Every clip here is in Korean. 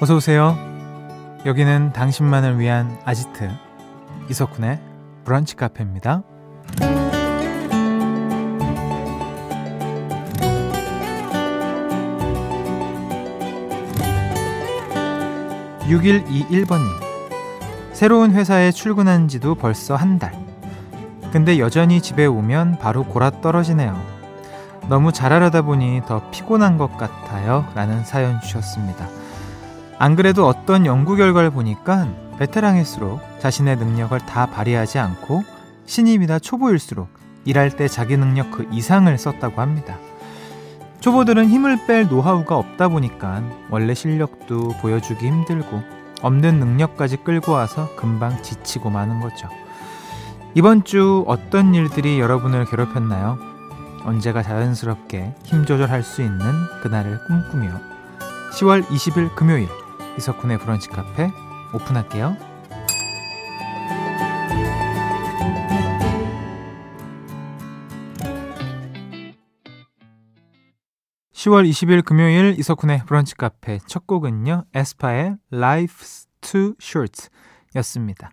어서 오세요. 여기는 당신만을 위한 아지트 이석훈의 브런치 카페입니다. 6121번님. 새로운 회사에 출근한 지도 벌써 한 달. 근데 여전히 집에 오면 바로 골아 떨어지네요. 너무 잘하려다 보니 더 피곤한 것 같아요. 라는 사연 주셨습니다. 안 그래도 어떤 연구 결과를 보니까 베테랑일수록 자신의 능력을 다 발휘하지 않고 신입이나 초보일수록 일할 때 자기 능력 그 이상을 썼다고 합니다. 초보들은 힘을 뺄 노하우가 없다 보니까 원래 실력도 보여주기 힘들고 없는 능력까지 끌고 와서 금방 지치고 마는 거죠. 이번 주 어떤 일들이 여러분을 괴롭혔나요? 언제가 자연스럽게 힘 조절할 수 있는 그날을 꿈꾸며 10월 20일 금요일 이석훈의 브런치 카페 오픈할게요. 10월 20일 금요일 이석훈의 브런치 카페 첫 곡은요. 에스파의 Life's Too Short 였습니다.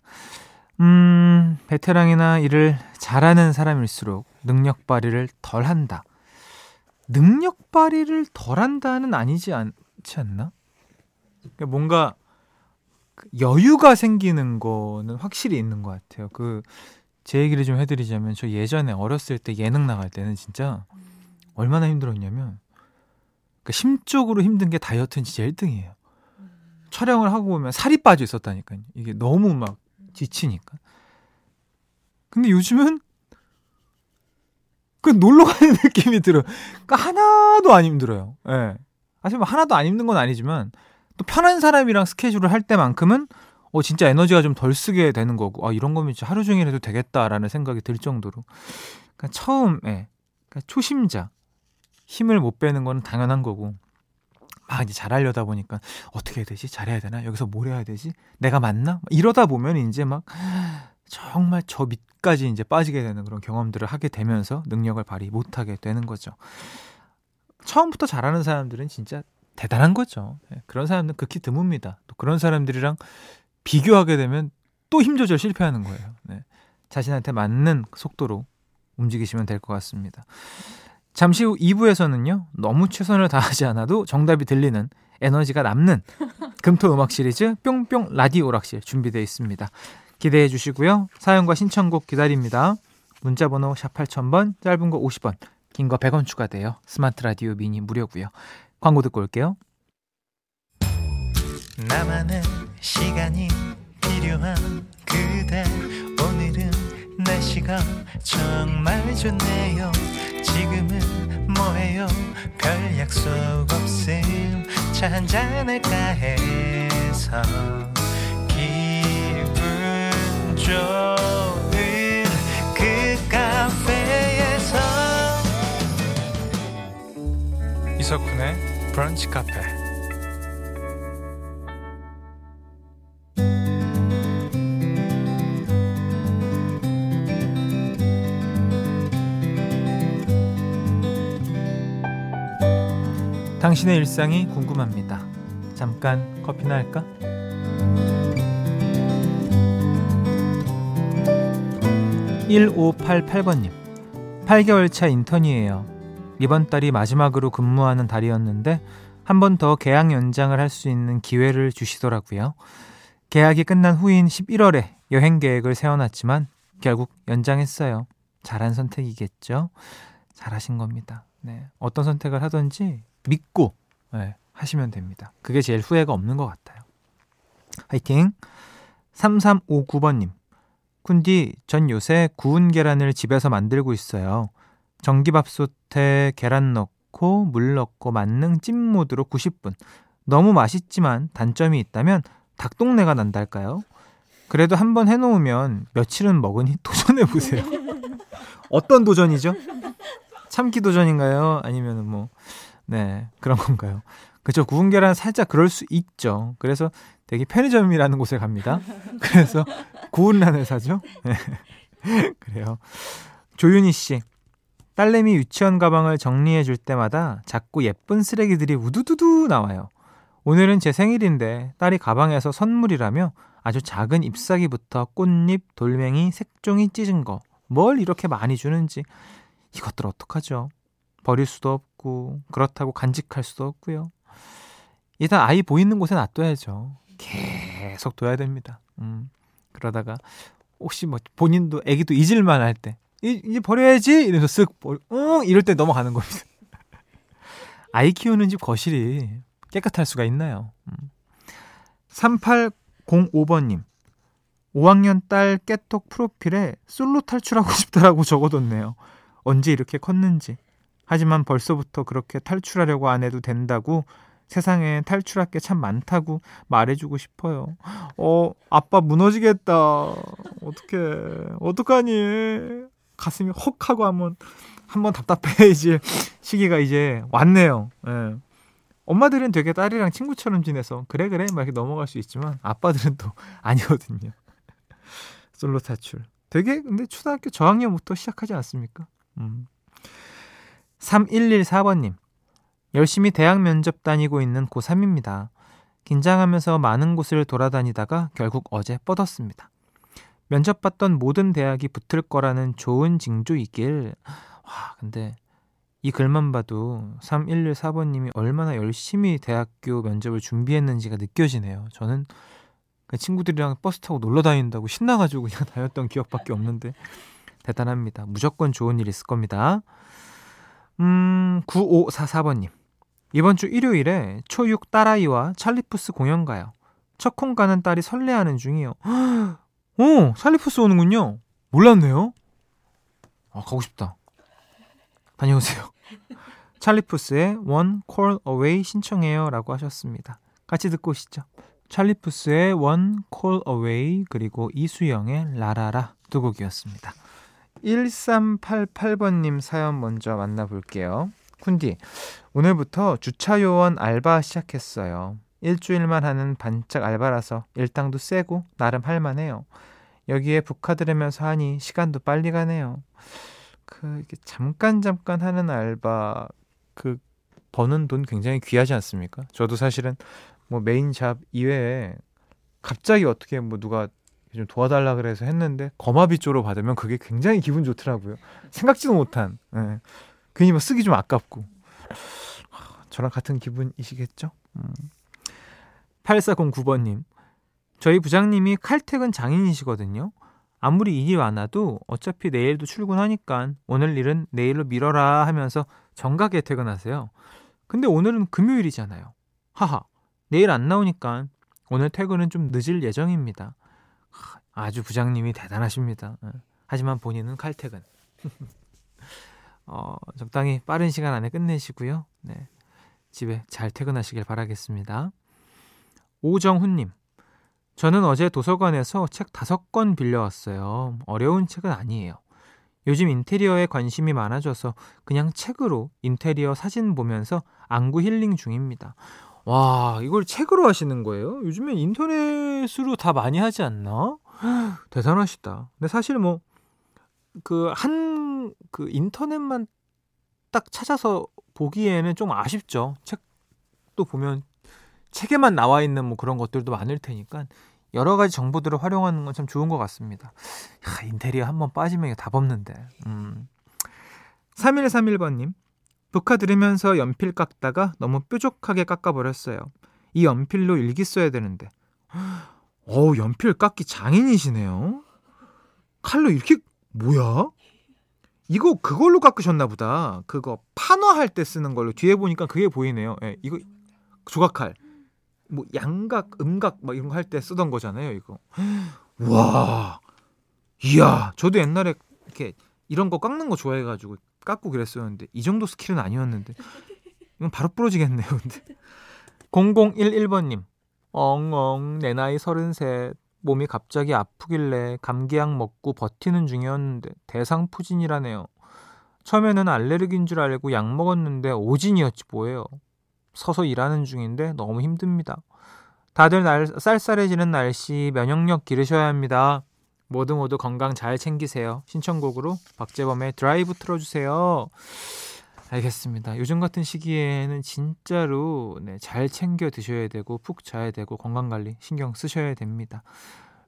음, 베테랑이나 일을 잘하는 사람일수록 능력 발휘를 덜 한다. 능력 발휘를 덜 한다는 아니지 않지 않나? 그러니까 뭔가 그 여유가 생기는 거는 확실히 있는 것 같아요. 그, 제 얘기를 좀 해드리자면, 저 예전에 어렸을 때 예능 나갈 때는 진짜 얼마나 힘들었냐면, 그 심적으로 힘든 게 다이어트는 진짜 1등이에요. 촬영을 하고 오면 살이 빠져 있었다니까요. 이게 너무 막 지치니까. 근데 요즘은 그 놀러 가는 느낌이 들어요. 그러니까 하나도 안 힘들어요. 예. 네. 사실 뭐 하나도 안 힘든 건 아니지만 또 편한 사람이랑 스케줄을 할 때만큼은 어 진짜 에너지가 좀 덜 쓰게 되는 거고 아 이런 거면 진짜 하루 종일 해도 되겠다라는 생각이 들 정도로 그러니까 처음에 그러니까 초심자 힘을 못 빼는 건 당연한 거고 막 이제 잘하려다 보니까 어떻게 해야 되지? 잘해야 되나? 여기서 뭘 해야 되지? 내가 맞나? 이러다 보면 이제 막 정말 저 밑까지 이제 빠지게 되는 그런 경험들을 하게 되면서 능력을 발휘 못 하게 되는 거죠. 처음부터 잘하는 사람들은 진짜 대단한 거죠. 예, 그런 사람들은 극히 드뭅니다. 또 그런 사람들이랑 비교하게 되면 또 힘 조절 실패하는 거예요. 네. 자신한테 맞는 속도로 움직이시면 될 것 같습니다. 잠시 후 2부에서는요, 너무 최선을 다하지 않아도 정답이 들리는 에너지가 남는 금토 음악 시리즈 뿅뿅 라디오 오락실 준비되어 있습니다. 기대해 주시고요. 사연과 신청곡 기다립니다. 문자번호 샵 8000번, 짧은 거 50원, 긴 거 100원 추가돼요. 스마트 라디오 미니 무료고요. 광고 듣고 올게요. 나만의 시간이 필요한 그대 오늘은 날씨가 정말 좋네요. 지금은 뭐해요? 별 약속 없음 차 한잔할까 해서 기분 좋은 그 카페에서 이석훈의 브런치 카페 당신의 일상이 궁금합니다. 잠깐 커피나 할까? 1588번님 8개월 차 인턴이에요. 이번 달이 마지막으로 근무하는 달이었는데 한 번 더 계약 연장을 할 수 있는 기회를 주시더라고요. 계약이 끝난 후인 11월에 여행 계획을 세워놨지만 결국 연장했어요. 잘한 선택이겠죠? 잘하신 겁니다. 네. 어떤 선택을 하든지 믿고 네, 하시면 됩니다. 그게 제일 후회가 없는 것 같아요. 화이팅! 3359번님. 쿤디, 전 요새 구운 계란을 집에서 만들고 있어요. 전기밥솥에 계란 넣고 물 넣고 만능 찜 모드로 90분. 너무 맛있지만 단점이 있다면 닭똥내가 난달까요? 그래도 한번 해놓으면 며칠은 먹으니 도전해보세요. 어떤 도전이죠? 참기 도전인가요? 아니면 뭐, 네, 그런 건가요? 그죠. 구운 계란 살짝 그럴 수 있죠. 그래서 되게 편의점이라는 곳에 갑니다. 그래서 구운 란을 사죠. 네. 그래요. 조윤희 씨. 딸내미 유치원 가방을 정리해 줄 때마다 자꾸 예쁜 쓰레기들이 우두두두 나와요. 오늘은 제 생일인데 딸이 가방에서 선물이라며 아주 작은 잎사귀부터 꽃잎, 돌멩이, 색종이 찢은 거. 뭘 이렇게 많이 주는지. 이것들 어떡하죠? 버릴 수도 없고, 그렇다고 간직할 수도 없고요. 일단 아이 보이는 곳에 놔둬야죠. 계속 둬야 됩니다. 음, 그러다가 혹시 뭐 본인도 애기도 잊을만 할 때, 이, 이제 버려야지! 이러면서 쓱, 버, 응! 이럴 때 넘어가는 겁니다. 아이 키우는 집 거실이 깨끗할 수가 있나요? 음. 3805번님. 5학년 딸 깨톡 프로필에 솔로 탈출하고 싶다라고 적어뒀네요. 언제 이렇게 컸는지. 하지만 벌써부터 그렇게 탈출하려고 안 해도 된다고 세상에 탈출할 게 참 많다고 말해주고 싶어요. 어, 아빠 무너지겠다. 어떡해. 어떡하니. 가슴이 헉 하고 한번, 한번 답답해질 시기가 이제 왔네요. 예. 엄마들은 되게 딸이랑 친구처럼 지내서 그래 그래 막 이렇게 넘어갈 수 있지만 아빠들은 또 아니거든요. 솔로 탈출. 되게 근데 초등학교 저학년부터 시작하지 않습니까? 음. 3114번님. 열심히 대학 면접 다니고 있는 고3입니다. 긴장하면서 많은 곳을 돌아다니다가 결국 어제 뻗었습니다. 면접 봤던 모든 대학이 붙을 거라는 좋은 징조이길. 와, 근데 이 글만 봐도 3114번님이 얼마나 열심히 대학교 면접을 준비했는지가 느껴지네요. 저는 그 친구들이랑 버스 타고 놀러 다닌다고 신나가지고 그냥 다녔던 기억밖에 없는데 대단합니다. 무조건 좋은 일 있을 겁니다. 음, 9544번님. 이번 주 일요일에 초6 딸아이와 찰리푸스 공연 가요. 첫 콩 가는 딸이 설레하는 중이요. 오, 찰리푸스 오는군요. 몰랐네요. 아, 가고 싶다. 다녀오세요. 찰리푸스의 One Call Away 신청해요 라고 하셨습니다. 같이 듣고 오시죠. 찰리푸스의 One Call Away 그리고 이수영의 라라라 두 곡이었습니다. 1388번님 사연 먼저 만나볼게요. 쿤디, 오늘부터 주차요원 알바 시작했어요. 일주일만 하는 반짝 알바라서 일당도 세고 나름 할만해요. 여기에 북카 들으면서 하니 시간도 빨리 가네요. 그 잠깐 잠깐 하는 알바 그 버는 돈 굉장히 귀하지 않습니까? 저도 사실은 뭐 메인 잡 이외에 갑자기 어떻게 뭐 누가 좀 도와달라 그래서 했는데 거마비 쪽으로 받으면 그게 굉장히 기분 좋더라고요. 생각지도 못한. 예. 괜히 뭐 쓰기 좀 아깝고. 저랑 같은 기분이시겠죠? 음. 8409번님. 저희 부장님이 칼퇴근 장인이시거든요. 아무리 일이 많아도 어차피 내일도 출근하니까 오늘 일은 내일로 미뤄라 하면서 정각에 퇴근하세요. 근데 오늘은 금요일이잖아요. 하하, 내일 안 나오니까 오늘 퇴근은 좀 늦을 예정입니다. 아주 부장님이 대단하십니다. 어, 하지만 본인은 칼퇴근. 어, 적당히 빠른 시간 안에 끝내시고요. 네. 집에 잘 퇴근하시길 바라겠습니다. 오정훈님. 저는 어제 도서관에서 책 다섯 권 빌려왔어요. 어려운 책은 아니에요. 요즘 인테리어에 관심이 많아져서 그냥 책으로 인테리어 사진 보면서 안구 힐링 중입니다. 와, 이걸 책으로 하시는 거예요? 요즘에 인터넷으로 다 많이 하지 않나? 대단하시다. 근데 사실 뭐, 그, 한, 그 인터넷만 딱 찾아서 보기에는 좀 아쉽죠. 책도 보면 책에만 나와 있는 뭐 그런 것들도 많을 테니까 여러 가지 정보들을 활용하는 건 참 좋은 것 같습니다. 야, 인테리어 한번 빠지면 다 벗는데. 음. 3131번님. 북카 들으면서 연필 깎다가 너무 뾰족하게 깎아버렸어요. 이 연필로 일기 써야 되는데. 어우, 연필 깎기 장인이시네요. 칼로 이렇게, 뭐야? 이거 그걸로 깎으셨나 보다. 그거 판화할 때 쓰는 걸로. 뒤에 보니까 그게 보이네요. 예, 이거 조각칼. 뭐 양각, 음각 막 이런 거 할 때 쓰던 거잖아요, 이거. 와. 이야, 저도 옛날에 이렇게 이런 거 깎는 거 좋아해 가지고 깎고 그랬었는데 이 정도 스킬은 아니었는데. 이건 바로 부러지겠네요, 근데. 0011번 님. 엉엉 내 나이 33. 몸이 갑자기 아프길래 감기약 먹고 버티는 중이었는데 대상푸진이라네요. 처음에는 알레르기인 줄 알고 약 먹었는데 오진이었지 뭐예요. 서서 일하는 중인데 너무 힘듭니다. 다들 날, 쌀쌀해지는 날씨 면역력 기르셔야 합니다. 모두 모두 건강 잘 챙기세요. 신청곡으로 박재범의 드라이브 틀어주세요. 알겠습니다. 요즘 같은 시기에는 진짜로 네, 잘 챙겨 드셔야 되고 푹 자야 되고 건강 관리 신경 쓰셔야 됩니다.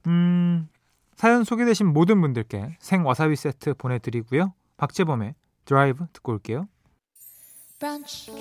음, 사연 소개되신 모든 분들께 생 와사비 세트 보내드리고요. 박재범의 드라이브 듣고 올게요. 브런치,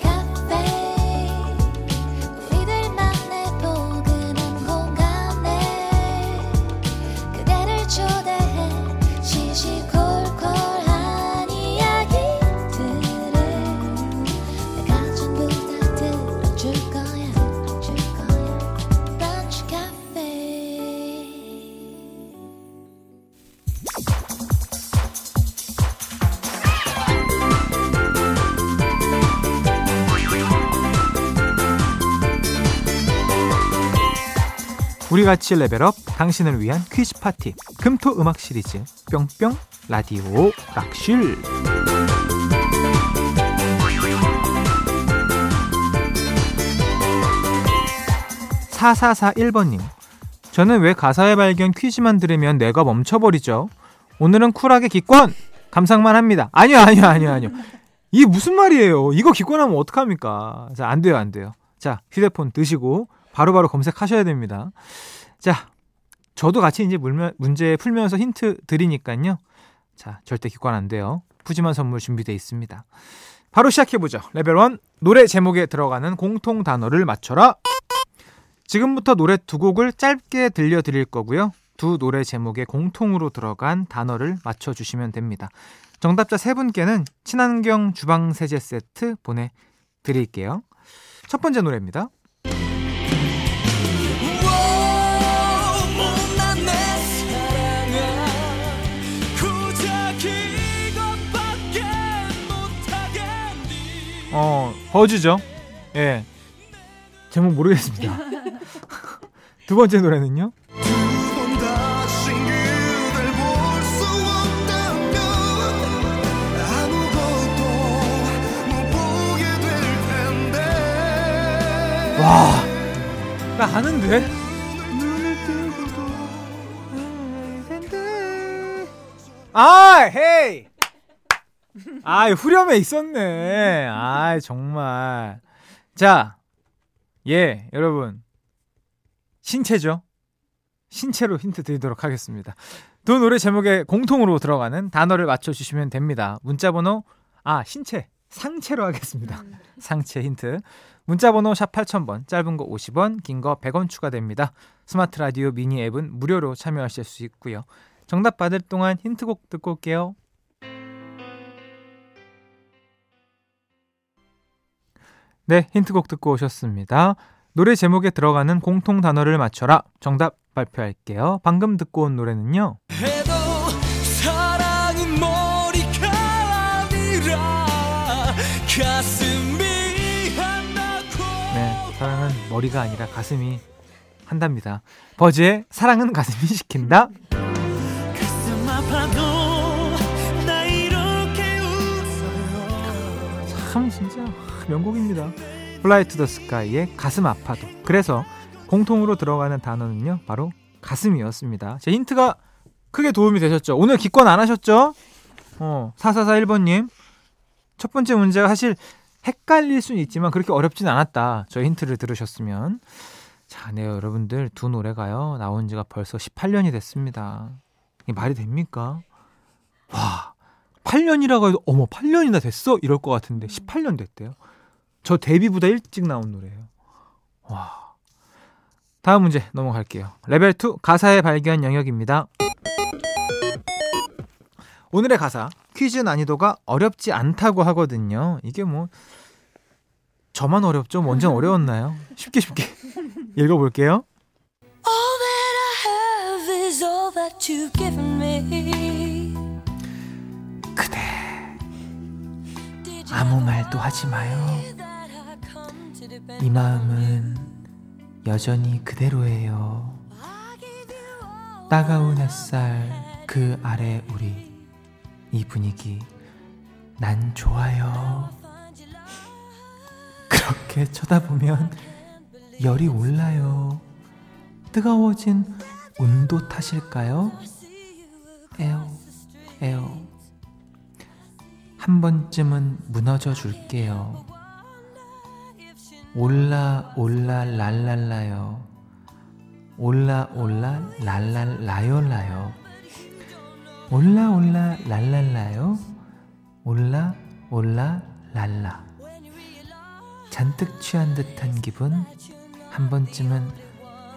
우리 같이 레벨업 당신을 위한 퀴즈 파티 금토 음악 시리즈 뿅뿅 라디오 락실. 4441번님 저는 왜 가사의 발견 퀴즈만 들으면 뇌가 멈춰버리죠? 오늘은 쿨하게 기권! 감상만 합니다. 아니요 아니요 아니요 아니요. 이게 무슨 말이에요? 이거 기권하면 어떡합니까? 자 안 돼요 안 돼요. 자 휴대폰 드시고 바로바로 검색하셔야 됩니다. 자, 저도 같이 이제 물면, 문제 풀면서 힌트 드리니까요. 자, 절대 기권 안 돼요. 푸짐한 선물 준비되어 있습니다. 바로 시작해보죠. 레벨 1 노래 제목에 들어가는 공통 단어를 맞춰라. 지금부터 노래 두 곡을 짧게 들려드릴 거고요. 두 노래 제목에 공통으로 들어간 단어를 맞춰주시면 됩니다. 정답자 세 분께는 친환경 주방 세제 세트 보내드릴게요. 첫 번째 노래입니다. 어, 버즈죠. 예. 제목 모르겠습니다. 두 번째 노래는요? 와, 나 아는데? 아, 헤이! 아, 후렴에 있었네. 아, 정말. 자, 예, 여러분. 신체죠? 신체로 힌트 드리도록 하겠습니다. 두 노래 제목에 공통으로 들어가는 단어를 맞춰주시면 됩니다. 문자번호, 아, 신체. 상체로 하겠습니다. 음. 상체 힌트. 문자번호 샵 8000번, 짧은 거 50원, 긴 거 100원 추가됩니다. 스마트 라디오 미니 앱은 무료로 참여하실 수 있고요. 정답 받을 동안 힌트곡 듣고 올게요. 네, 힌트곡 듣고 오셨습니다. 노래 제목에 들어가는 공통 단어를 맞춰라. 정답 발표할게요. 방금 듣고 온 노래는요. 네, 사랑은 머리가 아니라 가슴이 한답니다. 버즈의 사랑은 가슴이 시킨다. 참 진짜 명곡입니다. 플라이 투 더 스카이의 가슴 아파도. 그래서 공통으로 들어가는 단어는요. 바로 가슴이었습니다. 제 힌트가 크게 도움이 되셨죠? 오늘 기권 안 하셨죠? 어, 4441번님. 첫 번째 문제가 사실 헷갈릴 수는 있지만 그렇게 어렵진 않았다. 저 힌트를 들으셨으면. 자, 네, 여러분들 두 노래가요. 나온 지가 벌써 18년이 됐습니다. 이게 말이 됩니까? 와, 8년이라고 해도 어머 8년이나 됐어? 이럴 것 같은데 18년 됐대요. 저 데뷔보다 일찍 나온 노래예요. 와. 다음 문제 넘어갈게요. 레벨 2 가사의 발견 영역입니다. 오늘의 가사 퀴즈 난이도가 어렵지 않다고 하거든요. 이게 뭐 저만 어렵죠? 뭐 언제 어려웠나요? 쉽게 쉽게 읽어볼게요. 그대 아무 말도 하지 마요. 이 마음은 여전히 그대로예요. 따가운 햇살 그 아래 우리 이 분위기 난 좋아요. 그렇게 쳐다보면 열이 올라요. 뜨거워진 온도 탓일까요? 에어, 에어. 한 번쯤은 무너져 줄게요. 올라 올라 랄랄라요. 올라 올라 랄랄라요 라요. 올라 올라 랄랄라요. 올라 올라 랄라. 잔뜩 취한 듯한 기분 한 번쯤은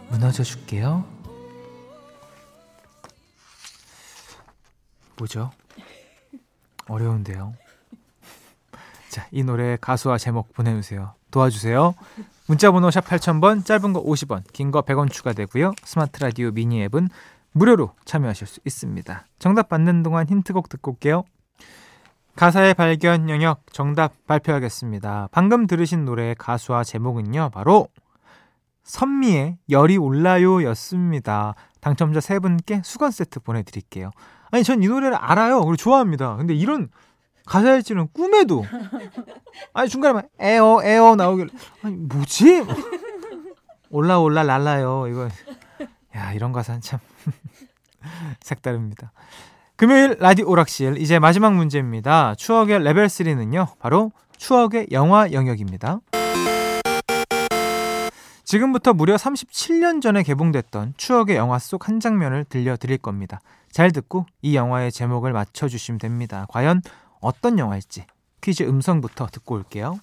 무너져 줄게요. 뭐죠? 어려운데요. 자, 이 노래 가수와 제목 보내주세요. 도와주세요. 문자번호 샵 8000번, 짧은 거 50원, 긴 거 100원 추가되고요. 스마트 라디오 미니 앱은 무료로 참여하실 수 있습니다. 정답 받는 동안 힌트곡 듣고 올게요. 가사의 발견 영역 정답 발표하겠습니다. 방금 들으신 노래의 가수와 제목은요, 바로 선미의 열이 올라요 였습니다. 당첨자 세 분께 수건 세트 보내드릴게요. 아니, 전 이 노래를 알아요. 그리고 좋아합니다. 근데 이런 가사 일지는 꿈에도. 아니 중간에 막 에어 에어 나오길. 아니 뭐지? 올라 올라 랄라요. 이거. 야 이런 가사는 참 색다릅니다. 금요일 라디오 오락실. 이제 마지막 문제입니다. 추억의 레벨 3는요 바로 추억의 영화 영역입니다. 지금부터 무려 37년 전에 개봉됐던 추억의 영화 속 한 장면을 들려드릴 겁니다. 잘 듣고 이 영화의 제목을 맞춰주시면 됩니다. 과연 어떤 영화일지 퀴즈 음성부터 듣고 올게요.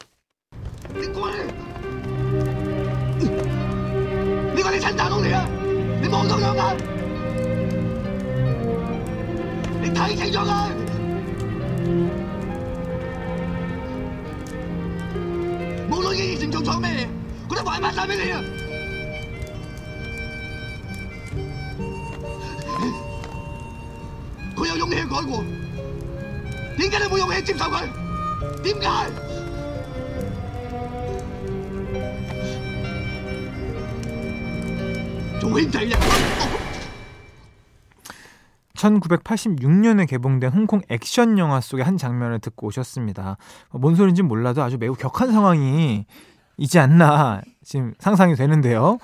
點解你冇勇氣接受佢？點解？ 1986년에 개봉된 홍콩 액션 영화 속의 한 장면을 듣고 오셨습니다. 뭔 소린지 몰라도 아주 매우 격한 상황이 있지 않나 지금 상상이 되는데요.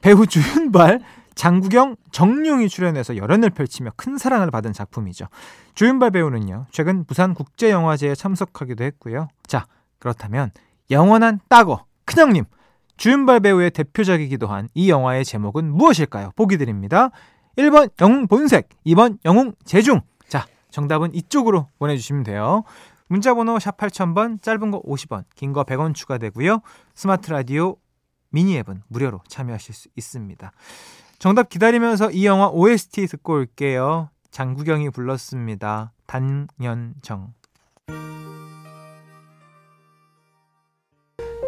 배우 주윤발, 장국영, 정룡이 출연해서 열연을 펼치며 큰 사랑을 받은 작품이죠. 주윤발 배우는요, 최근 부산 국제영화제에 참석하기도 했고요. 자, 그렇다면 영원한 따거 큰형님 주윤발 배우의 대표작이기도 한 이 영화의 제목은 무엇일까요? 보기 드립니다. 1번 영웅 본색, 2번 영웅 재중. 자, 정답은 이쪽으로 보내주시면 돼요. 문자번호 샵 8000번, 짧은 거 50원, 긴 거 100원 추가되고요. 스마트 라디오 미니 앱은 무료로 참여하실 수 있습니다. 정답 기다리면서 이 영화 OST 듣고 올게요. 장국영이 불렀습니다. 당년정.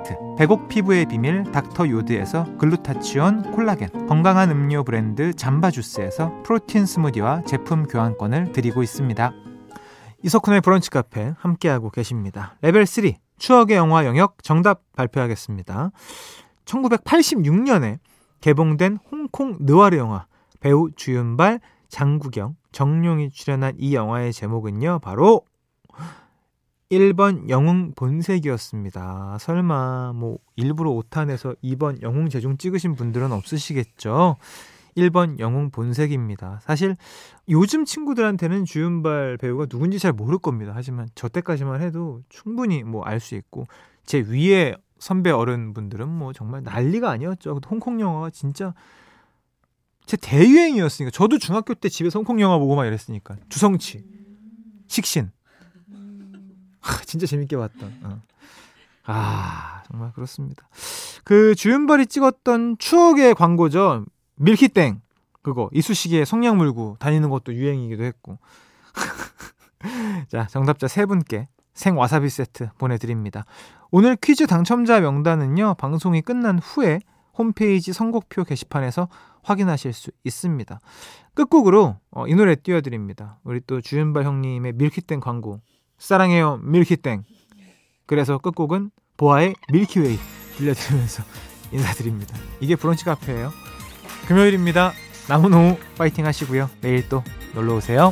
세트 배곡 피부의 비밀 닥터 요드에서 글루타치온 콜라겐 건강한 음료 브랜드 잠바주스에서 프로틴 스무디와 제품 교환권을 드리고 있습니다. 이석훈의 브런치 카페 함께하고 계십니다. 레벨 3 추억의 영화 영역 정답 발표하겠습니다. 1986년에 개봉된 홍콩 느와르 영화 배우 주윤발, 장국영, 적룡이 출연한 이 영화의 제목은요. 바로 1번 영웅 본색이었습니다. 설마 뭐 일부러 오탄에서 2번 영웅 재중 찍으신 분들은 없으시겠죠? 1번 영웅 본색입니다. 사실 요즘 친구들한테는 주윤발 배우가 누군지 잘 모를 겁니다. 하지만 저 때까지만 해도 충분히 뭐 알 수 있고 제 위에 선배 어른분들은 뭐 정말 난리가 아니었죠. 홍콩 영화가 진짜 제 대유행이었으니까 저도 중학교 때 집에서 홍콩 영화 보고 막 이랬으니까 주성치, 식신 진짜 재밌게 봤던. 어. 아, 정말 그렇습니다. 그 주윤발이 찍었던 추억의 광고죠. 밀키땡. 그거 이쑤시개에 성냥 물고 다니는 것도 유행이기도 했고. 자, 정답자 세 분께 생와사비 세트 보내드립니다. 오늘 퀴즈 당첨자 명단은요, 방송이 끝난 후에 홈페이지 선곡표 게시판에서 확인하실 수 있습니다. 끝곡으로 어, 이 노래 띄워드립니다. 우리 또 주윤발 형님의 밀키땡 광고 사랑해요 밀키땡. 그래서 끝곡은 보아의 밀키웨이 들려드리면서 인사드립니다. 이게 브런치 카페예요. 금요일입니다. 남은 오후 파이팅 하시고요. 내일 또 놀러 오세요.